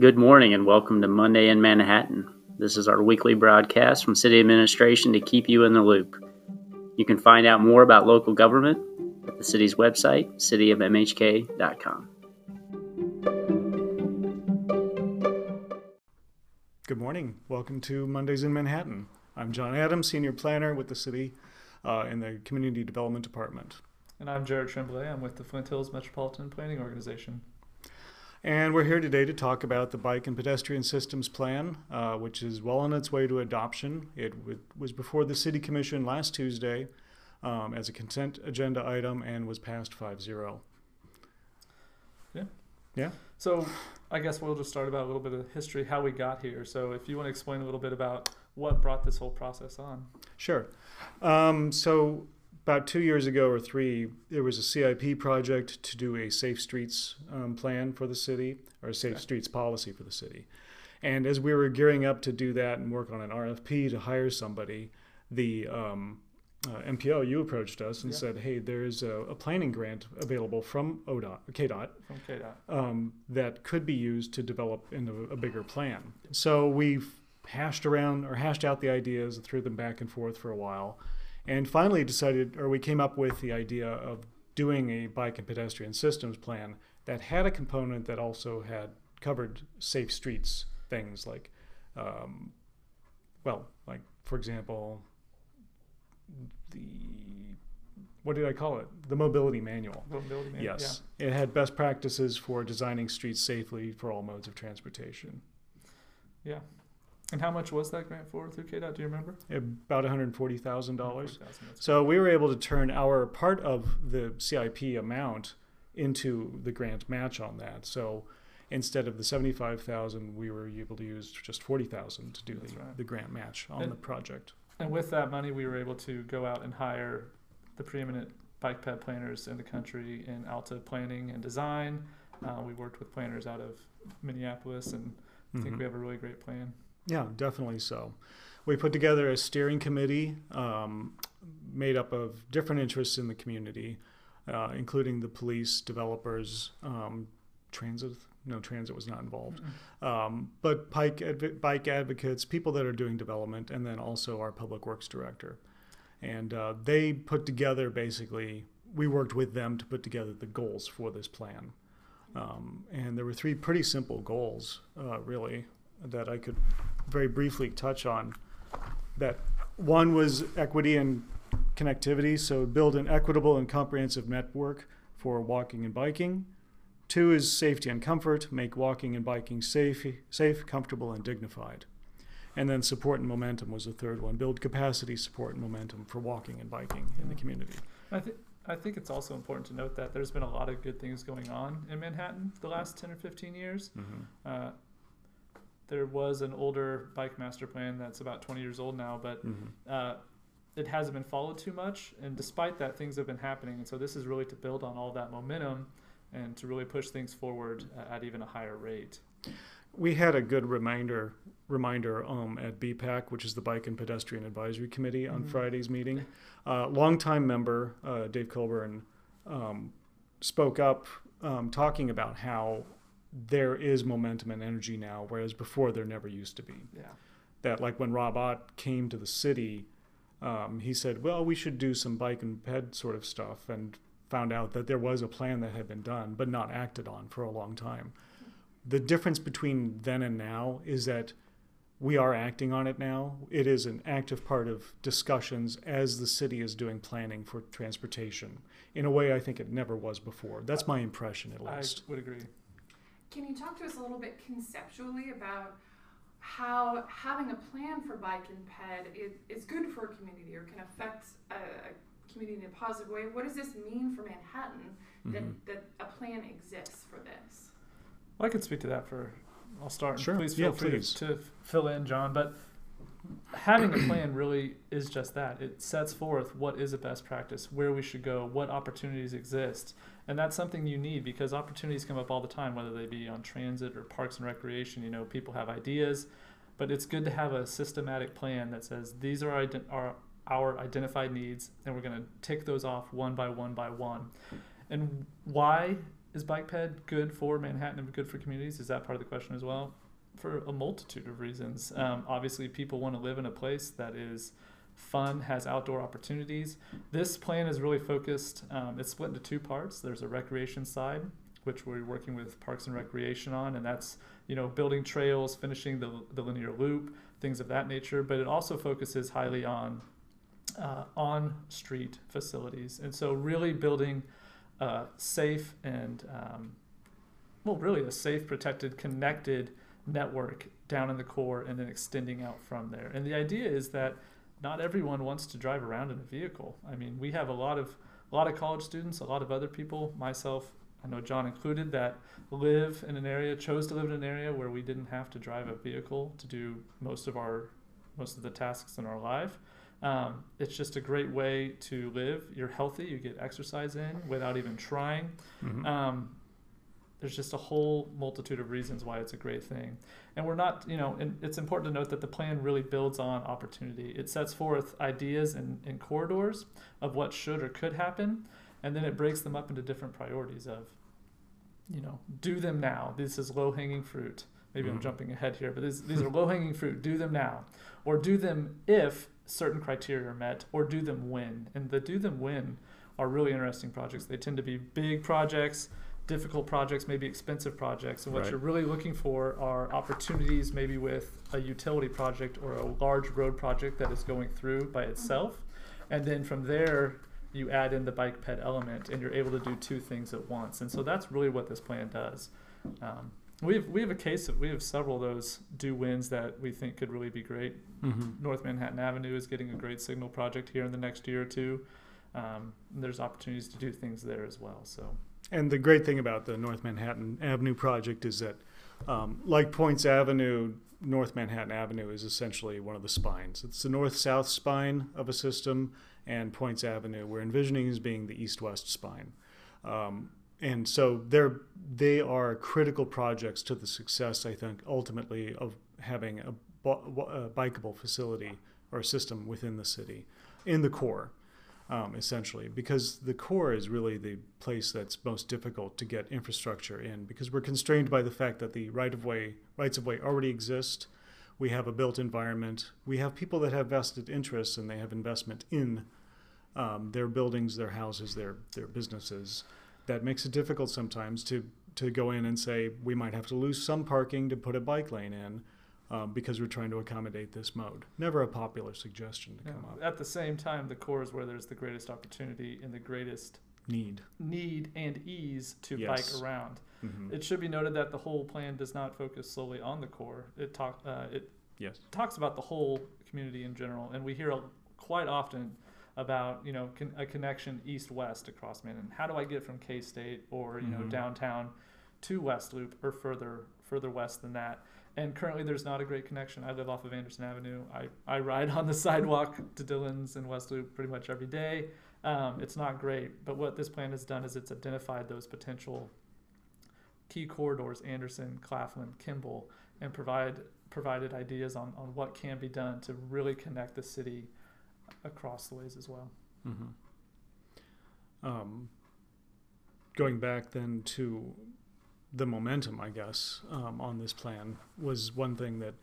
Good morning and welcome to Monday in Manhattan. This is our weekly broadcast from City Administration to keep you in the loop. You can find out more about local government at the city's website, cityofmhk.com. Good morning. Welcome to Mondays in Manhattan. I'm John Adam, Senior Planner with the City uh, in the Community Development Department. And I'm Jared Tremblay. I'm with the Flint Hills Metropolitan Planning Organization. And we're here today to talk about the Bike and Pedestrian Systems Plan, uh, which is well on its way to adoption. It was before the City Commission last Tuesday um, as a consent agenda item and was passed 5 0. Yeah. Yeah. So I guess we'll just start about a little bit of history, how we got here. So if you want to explain a little bit about what brought this whole process on. Sure. Um, so about two years ago or three, there was a CIP project to do a safe streets um, plan for the city or a safe Okay. streets policy for the city. And as we were gearing up to do that and work on an RFP to hire somebody, the um, uh, MPO, you approached us and Yeah. said, hey, there's a, a planning grant available from ODOT, KDOT From KDOT. um, that could be used to develop into a bigger plan. So we've hashed around or hashed out the ideas and threw them back and forth for a while, and finally decided, or we came up with the idea of doing a bike and pedestrian systems plan that had a component that also had covered safe streets things like, um, well, like for example, the what did I call it? The mobility manual. Mobility man- Yes, it had best practices for designing streets safely for all modes of transportation. Yeah. And how much was that grant for through KDOT? Do you remember? About one hundred forty thousand dollars. So we were able to turn our part of the CIP amount into the grant match on that. So instead of the seventy-five thousand, we were able to use just forty thousand to do That's the, right. the grant match on And- the project. And with that money, we were able to go out and hire the preeminent bike ped planners in the country in Alta planning and design. Uh, we worked with planners out of Minneapolis, and I think Mhm. we have a really great plan. Yeah, definitely so. We put together a steering committee um, made up of different interests in the community, uh, including the police, developers, um, transit. No, transit was not involved. Um, but bike, adv- bike advocates, people that are doing development, and then also our public works director. And uh, they put together basically, we worked with them to put together the goals for this plan. Um, and there were three pretty simple goals, uh, really, that I could very briefly touch on. That one was equity and connectivity, so build an equitable and comprehensive network for walking and biking. Two is safety and comfort, make walking and biking safe, safe, comfortable, and dignified. And then support and momentum was the third one, build capacity, support, and momentum for walking and biking in the community. I think I think it's also important to note that there's been a lot of good things going on in Manhattan the last ten or fifteen years. Uh, there was an older bike master plan that's about 20 years old now, but uh, it hasn't been followed too much. And despite that, things have been happening. And so this is really to build on all that momentum and to really push things forward uh, at even a higher rate. We had a good reminder reminder um, at BPAC, which is the Bike and Pedestrian Advisory Committee, on Mhm. Friday's meeting. Uh, longtime member uh, Dave Colburn um, spoke up, um, talking about how there is momentum and energy now, whereas before there never used to be. Yeah. That like when Rob Ott came to the city, um, he said, "Well, we should do some bike and ped sort of stuff," and found out that there was a plan that had been done but not acted on for a long time. The difference between then and now is that we are acting on it now. It is an active part of discussions as the city is doing planning for transportation in a way I think it never was before. That's my impression, at least. I would agree. Can you talk to us a little bit conceptually about how having a plan for bike and ped is, is good for a community or can affect a, a community in a positive way? What does this mean for Manhattan that, Mhm. that a plan exists for this? Well, I could speak to that for. I'll start. Sure. Please Yeah, feel free please. to fill in, John. But having a plan really is just that. It sets forth what is a best practice, where we should go, what opportunities exist, and that's something you need because opportunities come up all the time, whether they be on transit or parks and recreation. You know, people have ideas, but it's good to have a systematic plan that says these are are our identified needs, and we're going to tick those off one by one by one. And why is bike ped good for Manhattan and good for communities? Is that part of the question as well? For a multitude of reasons. Um, obviously, people want to live in a place that is fun, has outdoor opportunities. This plan is really focused, um, it's split into two parts. There's a recreation side, which we're working with Parks and Recreation on, and that's you know building trails, finishing the, the linear loop, things of that nature. But it also focuses highly on uh, on street facilities, and so really building a safe and um, well, really a safe, protected, connected network down in the core, and then extending out from there. And the idea is that not everyone wants to drive around in a vehicle. I mean, we have a lot of a lot of college students, a lot of other people, myself, I know John included, that live in an area, chose to live in an area where we didn't have to drive a vehicle to do most of our most of the tasks in our life. Um, it's just a great way to live. You're healthy. You get exercise in without even trying. Mhm. Um, there's just a whole multitude of reasons why it's a great thing. And we're not, you know, and it's important to note that the plan really builds on opportunity. It sets forth ideas and, and corridors of what should or could happen, and then it breaks them up into different priorities of, you know, do them now. This is low hanging fruit. Maybe I'm Mhm. jumping ahead here, but these, these are low hanging fruit. Do them now. Or do them if certain criteria are met, or do them when. And the do them when are really interesting projects. They tend to be big projects, difficult projects, maybe expensive projects. And what Right. you're really looking for are opportunities, maybe with a utility project or a large road project that is going through by itself. And then from there, you add in the bike ped element, and you're able to do two things at once. And so that's really what this plan does. Um, we have we have a case of we have several of those do wins that we think could really be great. Mhm. North Manhattan Avenue is getting a great signal project here in the next year or two. Um, and there's opportunities to do things there as well. So And the great thing about the North Manhattan Avenue project is that, um, like Poyntz Avenue, North Manhattan Avenue is essentially one of the spines. It's the north south spine of a system, and Poyntz Avenue we're envisioning as being the east west spine. Um, and so they're they are critical projects to the success, I think, ultimately of having a, a bikeable facility or system within the city, in the core um, essentially, because the core is really the place that's most difficult to get infrastructure in, because we're constrained by the fact that the right of way rights of way already exist. We have a built environment. We have people that have vested interests and they have investment in um, their buildings, their houses, their their businesses. That makes it difficult sometimes to to go in and say we might have to lose some parking to put a bike lane in. Um, because we're trying to accommodate this mode. Never a popular suggestion to yeah. come up. at the same time, the core is where there's the greatest opportunity and the greatest Need. need and ease to Yes. bike around. Mhm. It should be noted that the whole plan does not focus solely on the core. It talk uh, it Yes. talks about the whole community in general, and we hear a- quite often about you know con- a connection east west across Manhattan. How do I get from K State or you know Mhm. downtown to West Loop or further further west than that? And currently, there's not a great connection. I live off of Anderson Avenue. I, I ride on the sidewalk to Dillon's and West Loop pretty much every day. Um, it's not great, but what this plan has done is it's identified those potential key corridors Anderson, Claflin, Kimball, and provide provided ideas on, on what can be done to really connect the city across the ways as well. Mhm. Um, going back then to the momentum, I guess, um, on this plan was one thing that,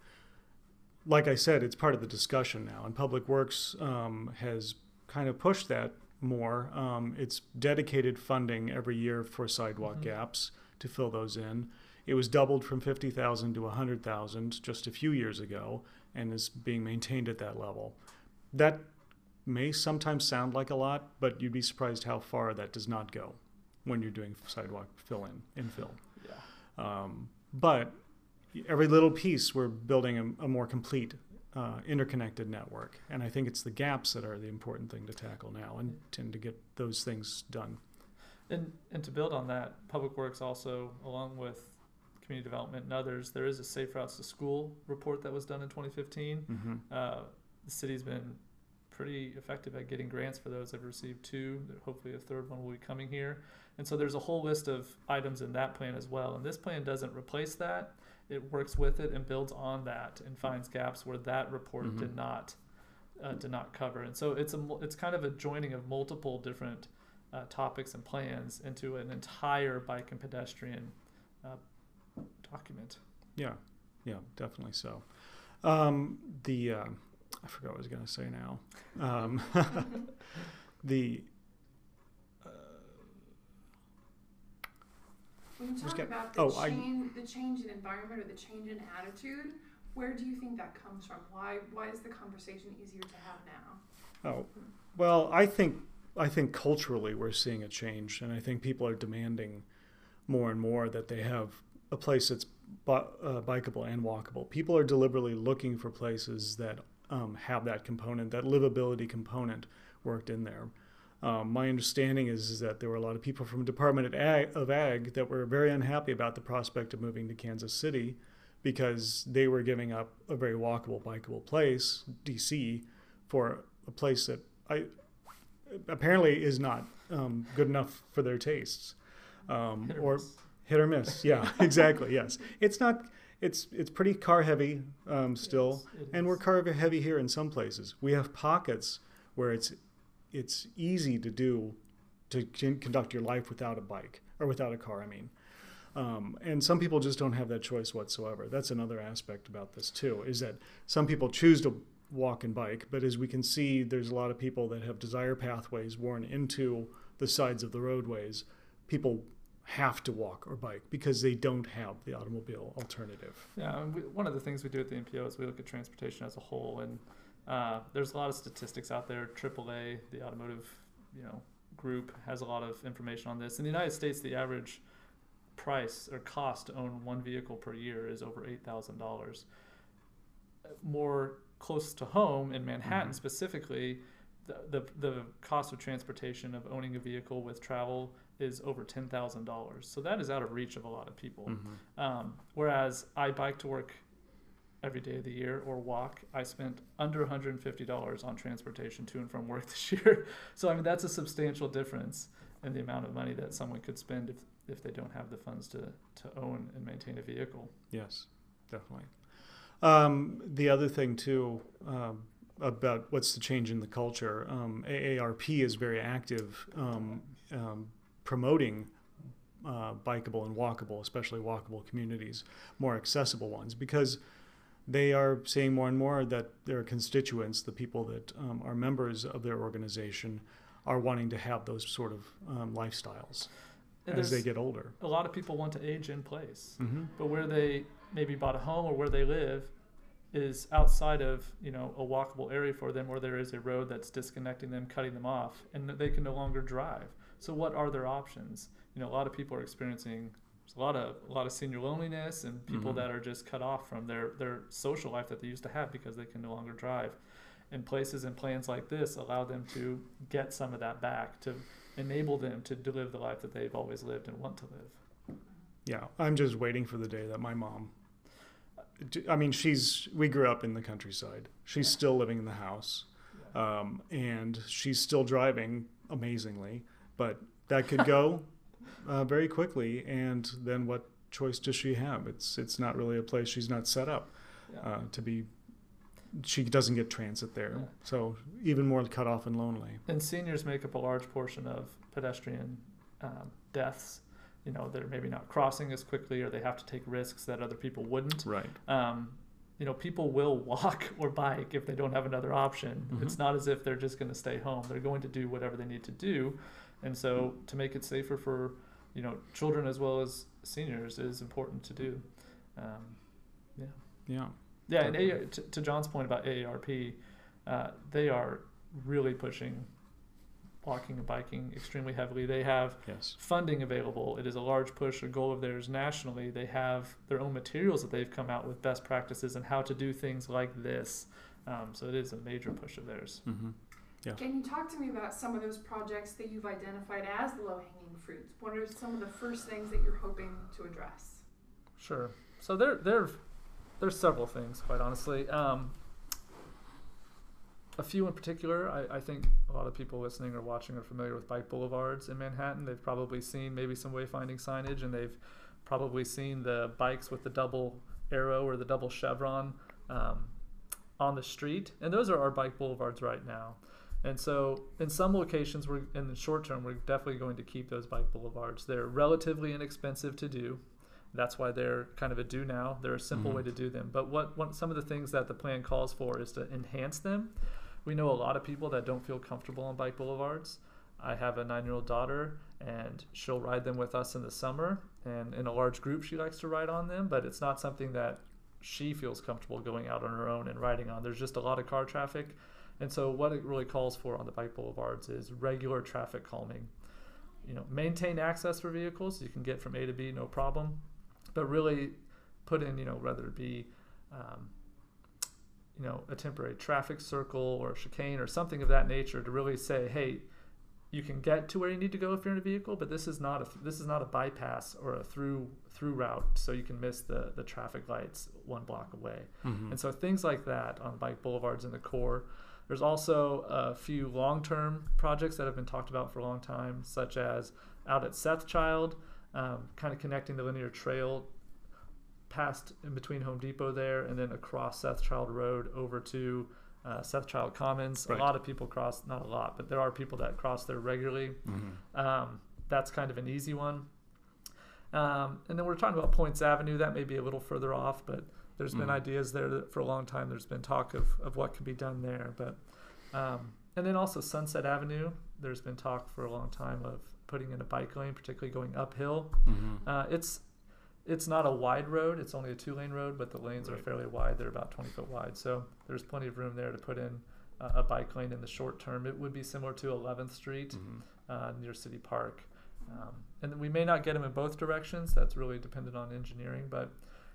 like I said, it's part of the discussion now, and Public Works um, has kind of pushed that more. Um, it's dedicated funding every year for sidewalk Mhm. gaps to fill those in. It was doubled from 50,000 to 100,000 just a few years ago and is being maintained at that level. That may sometimes sound like a lot, but you'd be surprised how far that does not go when you're doing sidewalk fill in, infill. Yeah. Um, but every little piece, we're building a, a more complete, uh, interconnected network. And I think it's the gaps that are the important thing to tackle now and tend to get those things done. And and to build on that, Public Works also, along with community development and others, there is a Safe Routes to School report that was done in 2015. Mm-hmm. Uh, the city's been pretty effective at getting grants for those. I've received two. Hopefully, a third one will be coming here. And so there's a whole list of items in that plan as well. And this plan doesn't replace that. It works with it and builds on that and finds gaps where that report Mhm. did not uh, did not cover. And so it's a it's kind of a joining of multiple different uh, topics and plans into an entire bike and pedestrian uh, document. Yeah, yeah, definitely so. Um, the uh, I forgot what I was going to say now. Um, the uh, When you talk about the oh, I- change, the change in environment or the change in attitude, where do you think that comes from? Why why is the conversation easier to have now? Oh, well, I think I think culturally we're seeing a change, and I think people are demanding more and more that they have a place that's bi- uh, bikeable and walkable. People are deliberately looking for places that um, have that component, that livability component, worked in there. Um, my understanding is, is that there were a lot of people from Department of Ag, of Ag that were very unhappy about the prospect of moving to Kansas City because they were giving up a very walkable, bikeable place, DC, for a place that I apparently is not um, good enough for their tastes, um, Hit or or hit or miss. Yeah, exactly. Yes, it's not. It's it's pretty car heavy um, still, it and we're car heavy here in some places. We have pockets where it's it's easy to do to con- conduct your life without a bike or without a car. I mean. Um, and some people just don't have that choice whatsoever. That's another aspect about this too, is that some people choose to walk and bike, but as we can see, there's a lot of people that have desire pathways worn into the sides of the roadways. People have to walk or bike because they don't have the automobile alternative. Yeah, and we, one of the things we do at the MPO is we look at transportation as a whole, and uh, there's a lot of statistics out there. AAA, the automotive, you know, group has a lot of information on this. In the United States, the average price or cost to own one vehicle per year is over eight thousand dollars. More close to home in Manhattan Mhm. specifically, the, the the cost of transportation of owning a vehicle with travel is over ten thousand dollars. So that is out of reach of a lot of people. Um, whereas I bike to work every day of the year or walk, I spent under $150 on transportation to and from work this year. So I mean that's a substantial difference in the amount of money that someone could spend if, if they don't have the funds to, to own and maintain a vehicle. Yes, definitely. Um, the other thing too um, about what's the change in the culture, um, AARP is very active um, um, promoting uh, bikeable and walkable, especially walkable communities, more accessible ones, because they are seeing more and more that their constituents, the people that um, are members of their organization, are wanting to have those sort of um, lifestyles And as they get older. a lot of people want to age in place. Mm-hmm. but where they maybe bought a home or where they live is outside of you know a walkable area for them where there is a road that's disconnecting them cutting them off and they can no longer drive so what are their options you know a lot of people are experiencing a lot of a lot of senior loneliness and people Mhm. that are just cut off from their their social life that they used to have because they can no longer drive and places and plans like this allow them to get some of that back to enable them to live the life that they've always lived and want to live Yeah, I'm just waiting for the day that my mom. I mean, she's. We grew up in the countryside. She's still living in the house, um, and she's still driving amazingly. But that could go uh, very quickly. And then, what choice does she have? It's it's not really a place she's not set up yeah. uh, to be. She doesn't get transit there, Yeah. so even more cut off and lonely. And seniors make up a large portion of pedestrian um, deaths. You know, they're maybe not crossing as quickly, or they have to take risks that other people wouldn't. Right. Um, you know, people will walk or bike if they don't have another option. Mhm. It's not as if they're just going to stay home. They're going to do whatever they need to do, and so to make it safer for you know children as well as seniors is important to do. Um, Yeah. yeah, Yeah, and A- to, to John's point about AARP, uh, they are really pushing walking and biking extremely heavily. They have Yes. funding available. It is a large push, a goal of theirs nationally. They have their own materials that they've come out with best practices and how to do things like this. Um, so it is a major push of theirs. Mm-hmm. Can you talk to me about some of those projects that you've identified as the low hanging fruits? What are some of the first things that you're hoping to address? Sure. So there, there, there's several things, quite honestly. Um, a few in particular, I, I think a lot of people listening or watching are familiar with bike boulevards in Manhattan. They've probably seen maybe some wayfinding signage, and they've probably seen the bikes with the double arrow or the double chevron um, on the street. And those are our bike boulevards right now. And so, in some locations, we're in the short term, we're definitely going to keep those bike boulevards. They're relatively inexpensive to do. That's why they're kind of a do now. They're a simple Mhm. way to do them. But what, what some of the things that the plan calls for is to enhance them. We know a lot of people that don't feel comfortable on bike boulevards. I have a nine-year-old daughter, and she'll ride them with us in the summer. And in a large group, she likes to ride on them. But it's not something that she feels comfortable going out on her own and riding on. There's just a lot of car traffic. And so what it really calls for on the bike boulevards is regular traffic calming. You know, maintain access for vehicles you can get from A to B no problem, but really put in, you know, whether it be um, you know, a temporary traffic circle or a chicane or something of that nature to really say, hey, you can get to where you need to go if you're in a vehicle, but this is not a this is not a bypass or a through through route, so you can miss the the traffic lights one block away. Mhm. And so things like that on bike boulevards in the core. There's also a few long-term projects that have been talked about for a long time, such as out at Seth Child, um, kind of connecting the linear trail past in between Home Depot there, and then across Seth Child Road over to uh, Seth Child Commons. Right. A lot of people cross, not a lot, but there are people that cross there regularly. Mhm. Um, that's kind of an easy one. Um, and then we're talking about Poyntz Avenue. That may be a little further off, but there's been Mhm. ideas there that for a long time. There's been talk of, of what could be done there. But um, and then also Sunset Avenue. There's been talk for a long time of putting in a bike lane, particularly going uphill. Mhm. Uh, it's it's not a wide road. It's only a two lane road, but the lanes are fairly wide. They're about 20 foot wide. So there's plenty of room there to put in uh, a bike lane in the short term. It would be similar to 11th Street Mhm. uh, near City Park. Um, and we may not get them in both directions. That's really dependent on engineering, but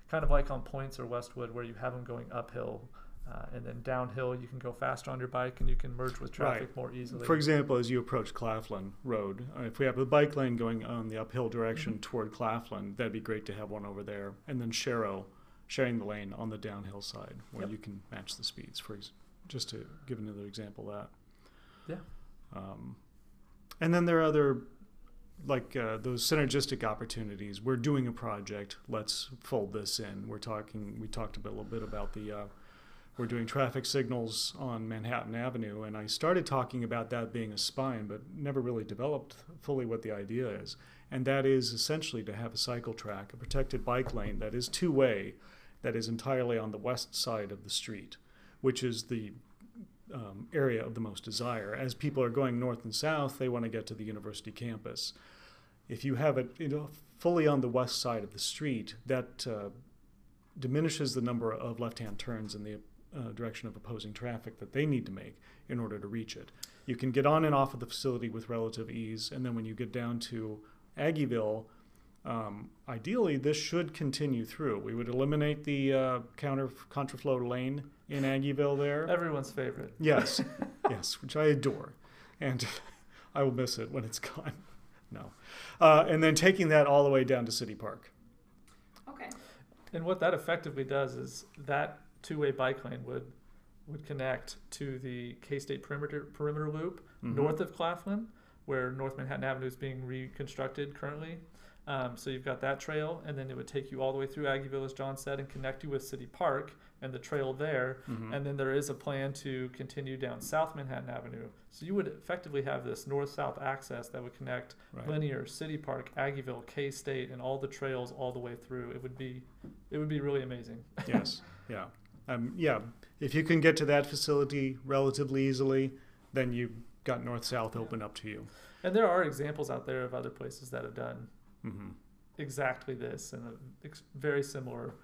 kind of like on Poyntz or Westwood, where you have them going uphill uh, and then downhill, you can go faster on your bike and you can merge with traffic Right. more easily. For example, as you approach Claflin Road, uh, if we have a bike lane going on the uphill direction Mhm. toward Claflin, that'd be great to have one over there. And then Sharrow, sharing the lane on the downhill side where Yep. you can match the speeds, for ex- just to give another example of that. Yeah. Um, and then there are other, like uh, those synergistic opportunities. We're doing a project. Let's fold this in. We're talking. We talked a, bit, a little bit about the. Uh, we're doing traffic signals on Manhattan Avenue, and I started talking about that being a spine, but never really developed fully what the idea is. And that is essentially to have a cycle track, a protected bike lane that is two way, that is entirely on the west side of the street, which is the um, area of the most desire. As people are going north and south, they want to get to the university campus. If you have it you know, fully on the west side of the street, that uh, diminishes the number of left hand turns in the uh, direction of opposing traffic that they need to make in order to reach it. You can get on and off of the facility with relative ease, and then when you get down to Aggieville, um, ideally this should continue through. We would eliminate the uh, counter contraflow lane in Aggieville there. Everyone's favorite. Yes, yes, which I adore, and I will miss it when it's gone. No, uh, and then taking that all the way down to City Park. Okay. And what that effectively does is that two-way bike lane would would connect to the K-State perimeter perimeter loop Mhm. north of Claflin, where North Manhattan Avenue is being reconstructed currently. Um, so you've got that trail, and then it would take you all the way through Aggieville, as John said, and connect you with City Park and the trail there. Mhm. And then there is a plan to continue down South Manhattan Avenue. So you would effectively have this north-south access that would connect Right. Linear, City Park, Aggieville, K State, and all the trails all the way through. It would be, it would be really amazing. yes, yeah, um, yeah. If you can get to that facility relatively easily, then you've got north south open up to you. And there are examples out there of other places that have done hmm exactly this and a very similar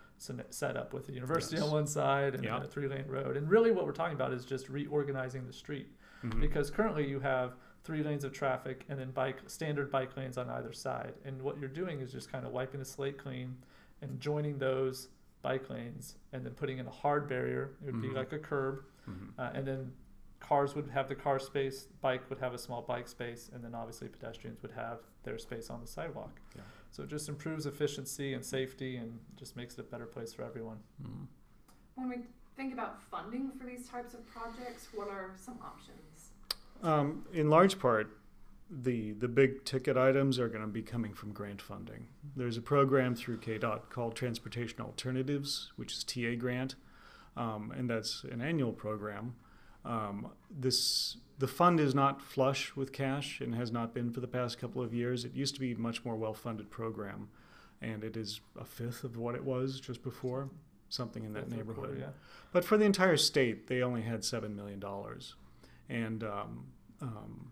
setup with the university Yes. on one side and Yeah. a three-lane road. And really, what we're talking about is just reorganizing the street hmm because currently you have three lanes of traffic and then bike standard bike lanes on either side. And what you're doing is just kind of wiping the slate clean and joining those bike lanes and then putting in a hard barrier. It would be Mhm. like a curb, hmm uh, and then cars would have the car space, bike would have a small bike space, and then obviously pedestrians would have their space on the sidewalk. Yeah. So it just improves efficiency and safety and just makes it a better place for everyone. hmm When we think about funding for these types of projects, what are some options? Um, in large part, the the big ticket items are going to be coming from grant funding. There's a program through KDOT called Transportation Alternatives, which is TA grant, um, and that's an annual program. Um, this the fund is not flush with cash and has not been for the past couple of years. It used to be a much more well-funded program, and it is a fifth of what it was just before, something in that neighborhood. quarter, yeah. But for the entire state, they only had seven million dollars, and um, um,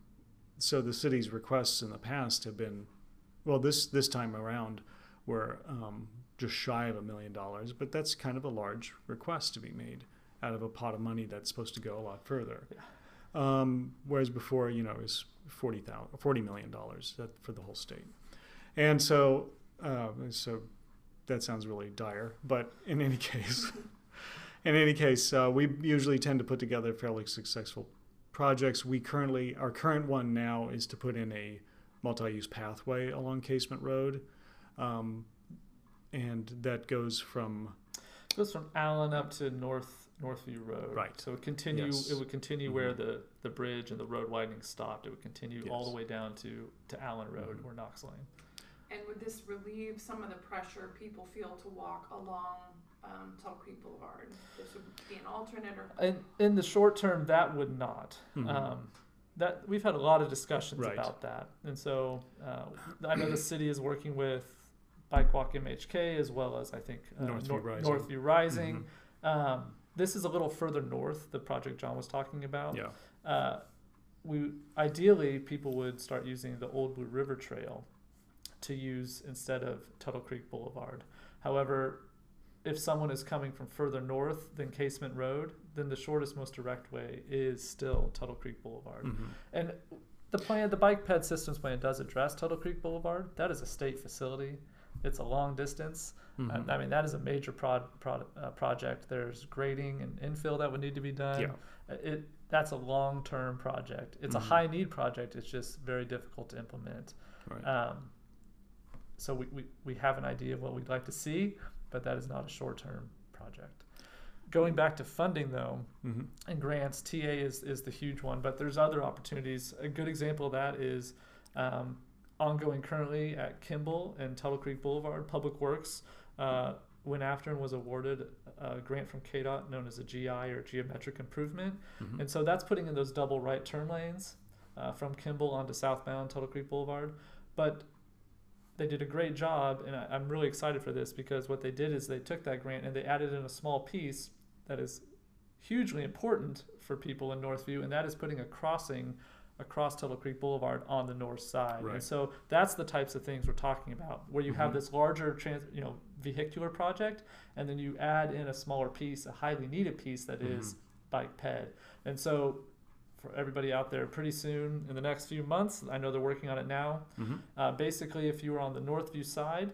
so the city's requests in the past have been, well, this this time around, were um, just shy of a million dollars. But that's kind of a large request to be made out of a pot of money that's supposed to go a lot further. Um, whereas before, you know, it was forty thousand, forty million dollars for the whole state, and so uh, so that sounds really dire. But in any case. in any case, uh, we usually tend to put together fairly successful projects. We currently, our current one now is to put in a multi-use pathway along Casement Road, um, and that goes from goes from Allen up to North Northview Road. Right. So it continue. Yes. It would continue where Mhm. the, the bridge and the road widening stopped. It would continue all the way down to, to Allen Road Mhm. or Knox Lane. And would this relieve some of the pressure people feel to walk along um, Tuttle Creek Boulevard? This would be an alternate or In in the short term, that would not. Mhm. Um, that we've had a lot of discussions Right. about that, and so uh, I know the city is working with Bike Walk MHK as well as I think uh, Northview Nor- Rising. Northview Rising. Mhm. Um, this is a little further north. The project John was talking about. yeah, uh, we ideally people would start using the Old Blue River Trail to use instead of Tuttle Creek Boulevard. However, if someone is coming from further north than Casement Road, then the shortest, most direct way is still Tuttle Creek Boulevard. Mhm. And the plan, the bike ped systems plan does address Tuttle Creek Boulevard. That is a state facility. It's a long distance. Uh, I mean, that is a major prod, prod, uh, project. There's grading and infill that would need to be done. Yeah. Uh, It that's a long term project. It's Mhm. a high need project. It's just very difficult to implement. right. Um, so we, we, we have an idea of what we'd like to see, but that is not a short term project. Going back to funding though, Mhm. and grants, TA is, is the huge one, but there's other opportunities. A good example of that is um, ongoing currently at Kimball and Tuttle Creek Boulevard. Public Works uh, went after and was awarded a grant from KDOT known as a GI or Geometric Improvement. Mhm. And so that's putting in those double right turn lanes uh, from Kimball onto southbound Tuttle Creek Boulevard. But they did a great job, and I, I'm really excited for this because what they did is they took that grant and they added in a small piece that is hugely important for people in Northview, and that is putting a crossing across Tuttle Creek Boulevard on the north side. Right. And so that's the types of things we're talking about, where you have Mhm. this larger trans, you know, vehicular project, and then you add in a smaller piece, a highly needed piece that is Mhm. bike ped. And so for everybody out there, pretty soon in the next few months, I know they're working on it now. Mhm. Uh, basically, if you were on the Northview side,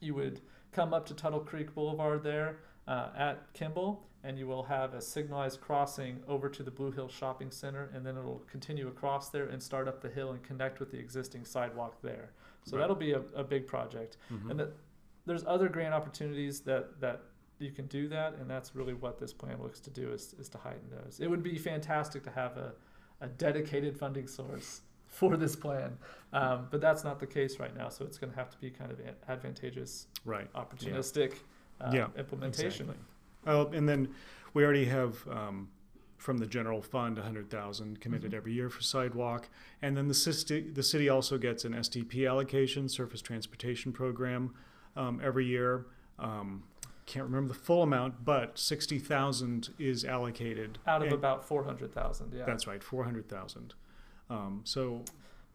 you would come up to Tuttle Creek Boulevard there uh, at Kimball, and you will have a signalized crossing over to the Blue Hill Shopping Center, and then it'll continue across there and start up the hill and connect with the existing sidewalk there. So Right. that'll be a, a big project. Mhm. And that there's other grant opportunities that that you can do that, and that's really what this plan looks to do is, is to heighten those. It would be fantastic to have a, a dedicated funding source for this plan, um, but that's not the case right now. So it's going to have to be kind of advantageous, right. opportunistic uh, Yeah, implementation. Exactly. Well, and then we already have um, from the general fund a hundred thousand committed Mhm. every year for sidewalk, and then the city the city also gets an STP allocation, Surface Transportation Program, um, every year. Um, can't remember the full amount, but sixty thousand is allocated Out of and- about four hundred thousand, yeah. That's right, four hundred thousand. Um, so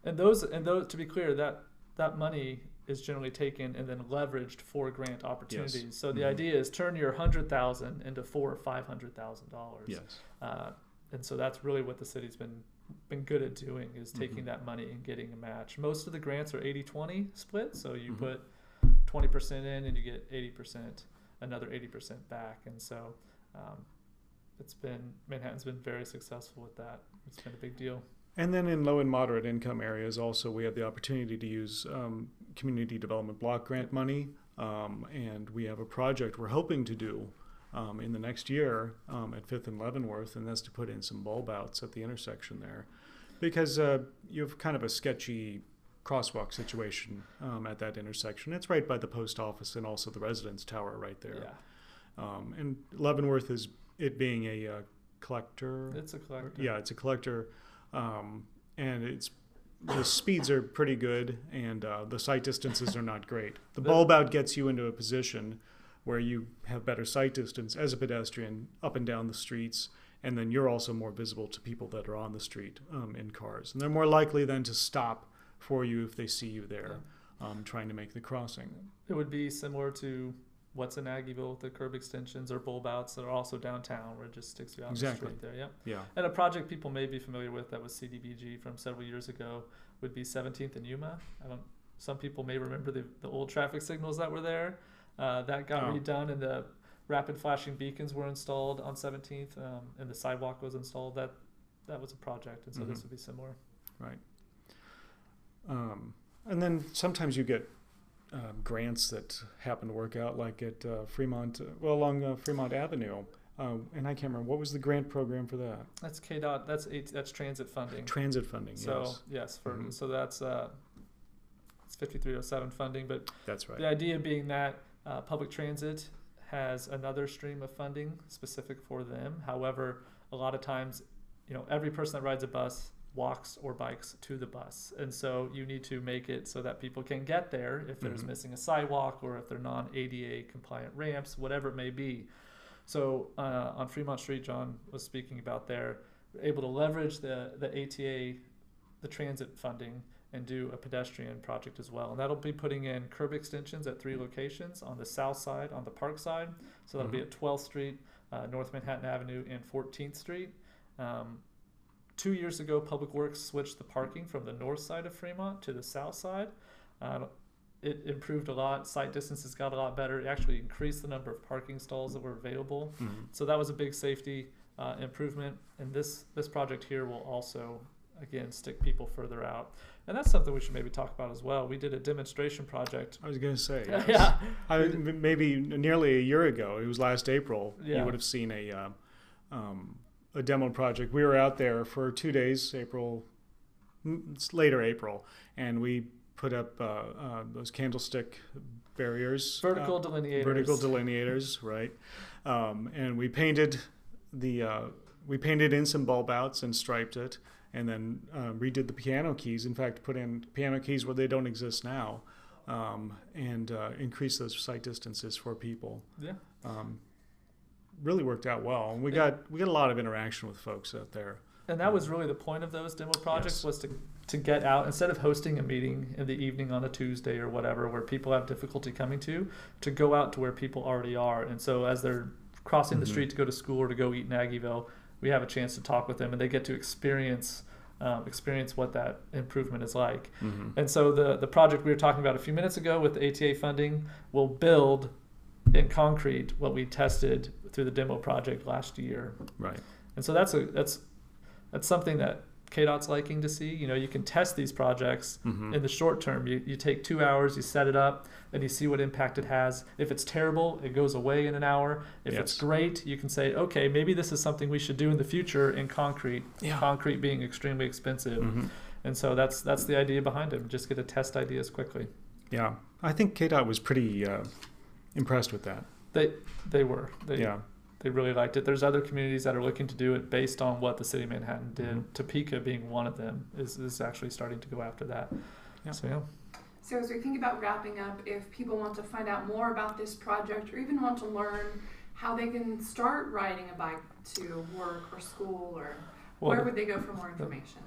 And those and those to be clear, that that money is generally taken and then leveraged for grant opportunities. So the Mhm. idea is turn your hundred thousand into four or five hundred thousand dollars. yes, Uh, and so that's really what the city's been been good at doing is taking Mhm. that money and getting a match. Most of the grants are 80-20 split, so you Mhm. put 20% in and you get 80%, another 80% back. And so um, it's been Manhattan's been very successful with that. It's been a big deal. And then in low and moderate income areas, also we have the opportunity to use um, community development block grant money, um, and we have a project we're hoping to do um, in the next year um, at Fifth and Leavenworth, and that's to put in some bulb outs at the intersection there, because uh, you have kind of a sketchy crosswalk situation um, at that intersection. It's right by the post office and also the residence tower right there. Yeah. Um, and Leavenworth is it being a uh, collector. It's a collector. Yeah, it's a collector, um, and it's the speeds are pretty good, and uh, the sight distances are not great. The bulb out gets you into a position where you have better sight distance as a pedestrian up and down the streets, and then you're also more visible to people that are on the street um, in cars, and they're more likely then to stop for you if they see you there, um, trying to make the crossing. It would be similar to what's in Aggieville with the curb extensions or bulb outs that are also downtown where it just sticks you out Exactly. the street there. Yep. Yeah. And a project people may be familiar with that was CDBG from several years ago would be 17th and Yuma. I don't. Some people may remember the, the old traffic signals that were there. Uh, that got Oh. redone, and the rapid flashing beacons were installed on 17th, um, and the sidewalk was installed. That that was a project, and so this Mhm. would be similar. Right. Um, and then sometimes you get um, grants that happen to work out, like at uh, Fremont, uh, well, along uh, Fremont Avenue. Uh, and I can't remember what was the grant program for that. That's KDOT. That's that's transit funding. Transit funding. So yes, yes, for Mhm. so that's uh, it's 5307 funding, but that's right. The idea being that uh, public transit has another stream of funding specific for them. However, a lot of times, you know, every person that rides a bus walks or bikes to the bus, and so you need to make it so that people can get there if there's Mhm. missing a sidewalk or if they're non-ADA compliant ramps, whatever it may be. So uh, on Fremont Street, John was speaking about there, able to leverage the the ATA, the transit funding and do a pedestrian project as well. And that'll be putting in curb extensions at three locations on the south side, on the park side. So that'll be Mhm. at 12th Street, uh, North Manhattan Avenue, and 14th Street. Um, two years ago, Public Works switched the parking from the north side of Fremont to the south side. Uh, it improved a lot. Sight distances got a lot better. It actually increased the number of parking stalls that were available. Mhm. So that was a big safety uh, improvement, and this this project here will also again stick people further out, and that's something we should maybe talk about as well. We did a demonstration project. I was going to say. yes. yeah, I, m- maybe nearly a year ago, it was last April, Yeah. you would have seen a, uh, um, a demo project. We were out there for two days, April, mm, it's later April, and we put up uh, uh, those candlestick barriers. uh, vertical delineators. vertical delineators, right? Um, and we painted the uh, we painted in some bulb outs and striped it, and then uh, redid the piano keys. In fact, put in piano keys where they don't exist now, um, and uh, increased those sight distances for people. Yeah. Um, really worked out well, and we Yeah. got we got a lot of interaction with folks out there. And that was really the point of those demo projects Yes. was to to get out instead of hosting a meeting in the evening on a Tuesday or whatever where people have difficulty coming to, to go out to where people already are. And so as they're crossing the Mhm. street to go to school or to go eat in Aggieville, we have a chance to talk with them and they get to experience um, experience what that improvement is like. And so the the project we were talking about a few minutes ago with the ATA funding will build in concrete what we tested through the demo project last year. Right. And so that's a that's that's something that KDOT's liking to see. You know, you can test these projects Mhm. in the short term. You, you take two hours, you set it up, and you see what impact it has. If it's terrible, it goes away in an hour. If it's great, you can say, okay, maybe this is something we should do in the future in concrete. Yeah. Concrete being extremely expensive, Mhm. and so that's that's the idea behind it. Just get to test ideas quickly. Yeah, I think KDOT was pretty uh, impressed with that. They they were they yeah. they really liked it. There's other communities that are looking to do it based on what the city of Manhattan did. Mhm. Topeka being one of them is, is actually starting to go after that. Yeah. So yeah. So as we think about wrapping up, if people want to find out more about this project or even want to learn how they can start riding a bike to work or school or where would they go for more information?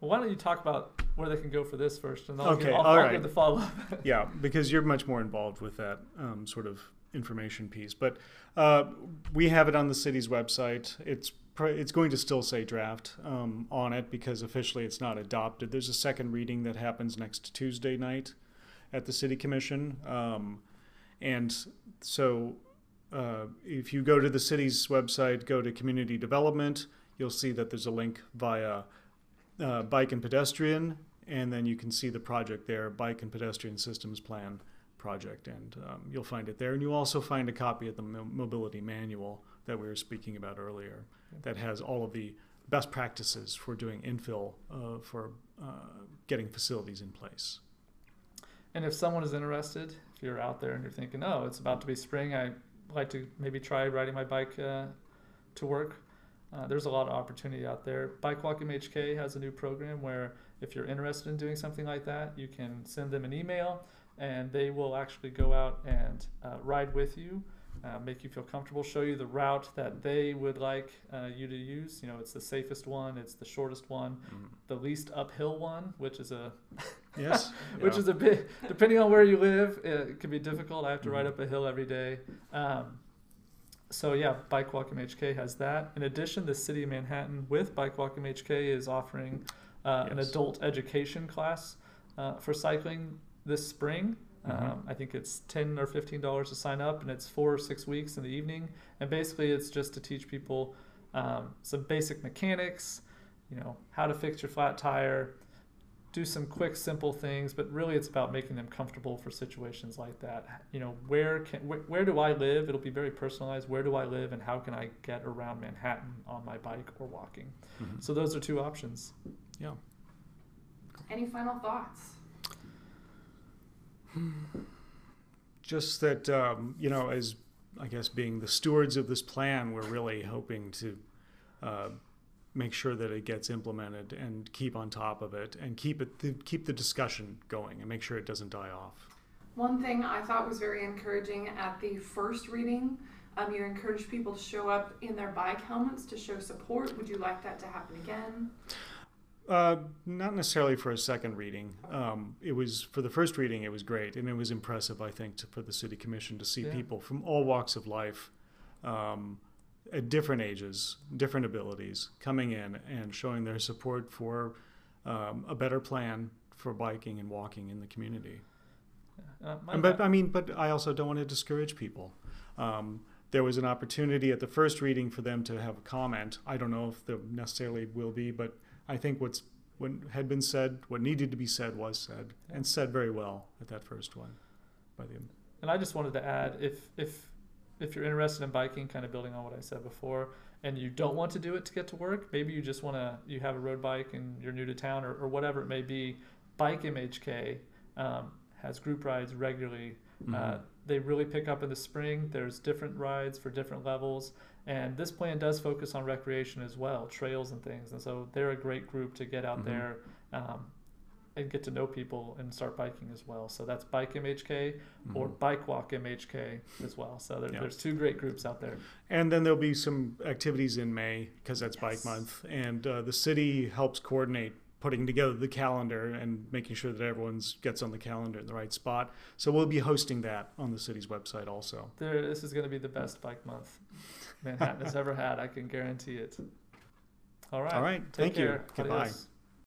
well, why don't you talk about where they can go for this first, and I'll, Okay, give, I'll, all I'll right. give the follow up. yeah, because you're much more involved with that um, sort of information piece. But uh, we have it on the city's website. It's it's going to still say draft um, on it because officially it's not adopted. There's a second reading that happens next Tuesday night at the city commission, um, and so uh, if you go to the city's website, go to community development, you'll see that there's a link via uh, bike and pedestrian, and then you can see the project there, bike and pedestrian systems plan project, and um, you'll find it there. And you'll also find a copy of the mo- mobility manual that we were speaking about earlier, that has all of the best practices for doing infill uh, for uh, getting facilities in place. And if someone is interested, if you're out there and you're thinking, oh, it's about to be spring, I'd like to maybe try riding my bike uh, to work. Uh, there's a lot of opportunity out there. Bike Walk MHK has a new program where if you're interested in doing something like that, you can send them an email and they will actually go out and uh, ride with you, uh, make you feel comfortable, show you the route that they would like uh, you to use. You know, it's the safest one, it's the shortest one, Mhm. the least uphill one, which is a Yes. which yeah. is a bit depending on where you live it can be difficult i have to ride Mhm. up a hill every day um, so yeah bike walk mhk has that in addition the city of manhattan with bike walk mhk is offering uh, an adult education class uh, for cycling this spring Mhm. um, i think it's 10 or 15 dollars to sign up and it's four or six weeks in the evening and basically it's just to teach people um, some basic mechanics you know how to fix your flat tire do some quick simple things but really it's about making them comfortable for situations like that you know where can where, where do i live it'll be very personalized where do i live and how can i get around manhattan on my bike or walking Mhm. so those are two options Yeah. Any final thoughts? Just that, um, you know, as I guess being the stewards of this plan, we're really hoping to uh, make sure that it gets implemented and keep on top of it and keep it th- keep the discussion going and make sure it doesn't die off. One thing I thought was very encouraging at the first reading, um, you encouraged people to show up in their bike helmets to show support. Would you like that to happen again? Uh, not necessarily for a second reading. Um, it was for the first reading. It was great, and it was impressive. I think to, for the city commission to see Yeah. people from all walks of life, um, at different ages, different abilities, coming in and showing their support for um, a better plan for biking and walking in the community. uh, but I mean, but I also don't want to discourage people. Um, there was an opportunity at the first reading for them to have a comment. I don't know if there necessarily will be, but I think what's what had been said, what needed to be said, was said, and said very well at that first one by the And I just wanted to add, if if if you're interested in biking, kind of building on what I said before, and you don't want to do it to get to work, maybe you just want to you have a road bike and you're new to town or, or whatever it may be. Bike MHK um, has group rides regularly. Uh, Mhm. they really pick up in the spring. There's different rides for different levels, and this plan does focus on recreation as well, trails and things. And so they're a great group to get out Mhm. there um, and get to know people and start biking as well. So that's Bike MHK or Mhm. Bike Walk MHK as well. So there, Yeah. there's two great groups out there. And then there'll be some activities in May because that's Bike Month, and uh, the city helps coordinate putting together the calendar and making sure that everyone's gets on the calendar in the right spot. So we'll be hosting that on the city's website also. There, this is going to be the best bike month Manhattan has ever had. I can guarantee it. All right. All right, Take thank you. care. Goodbye. Adios.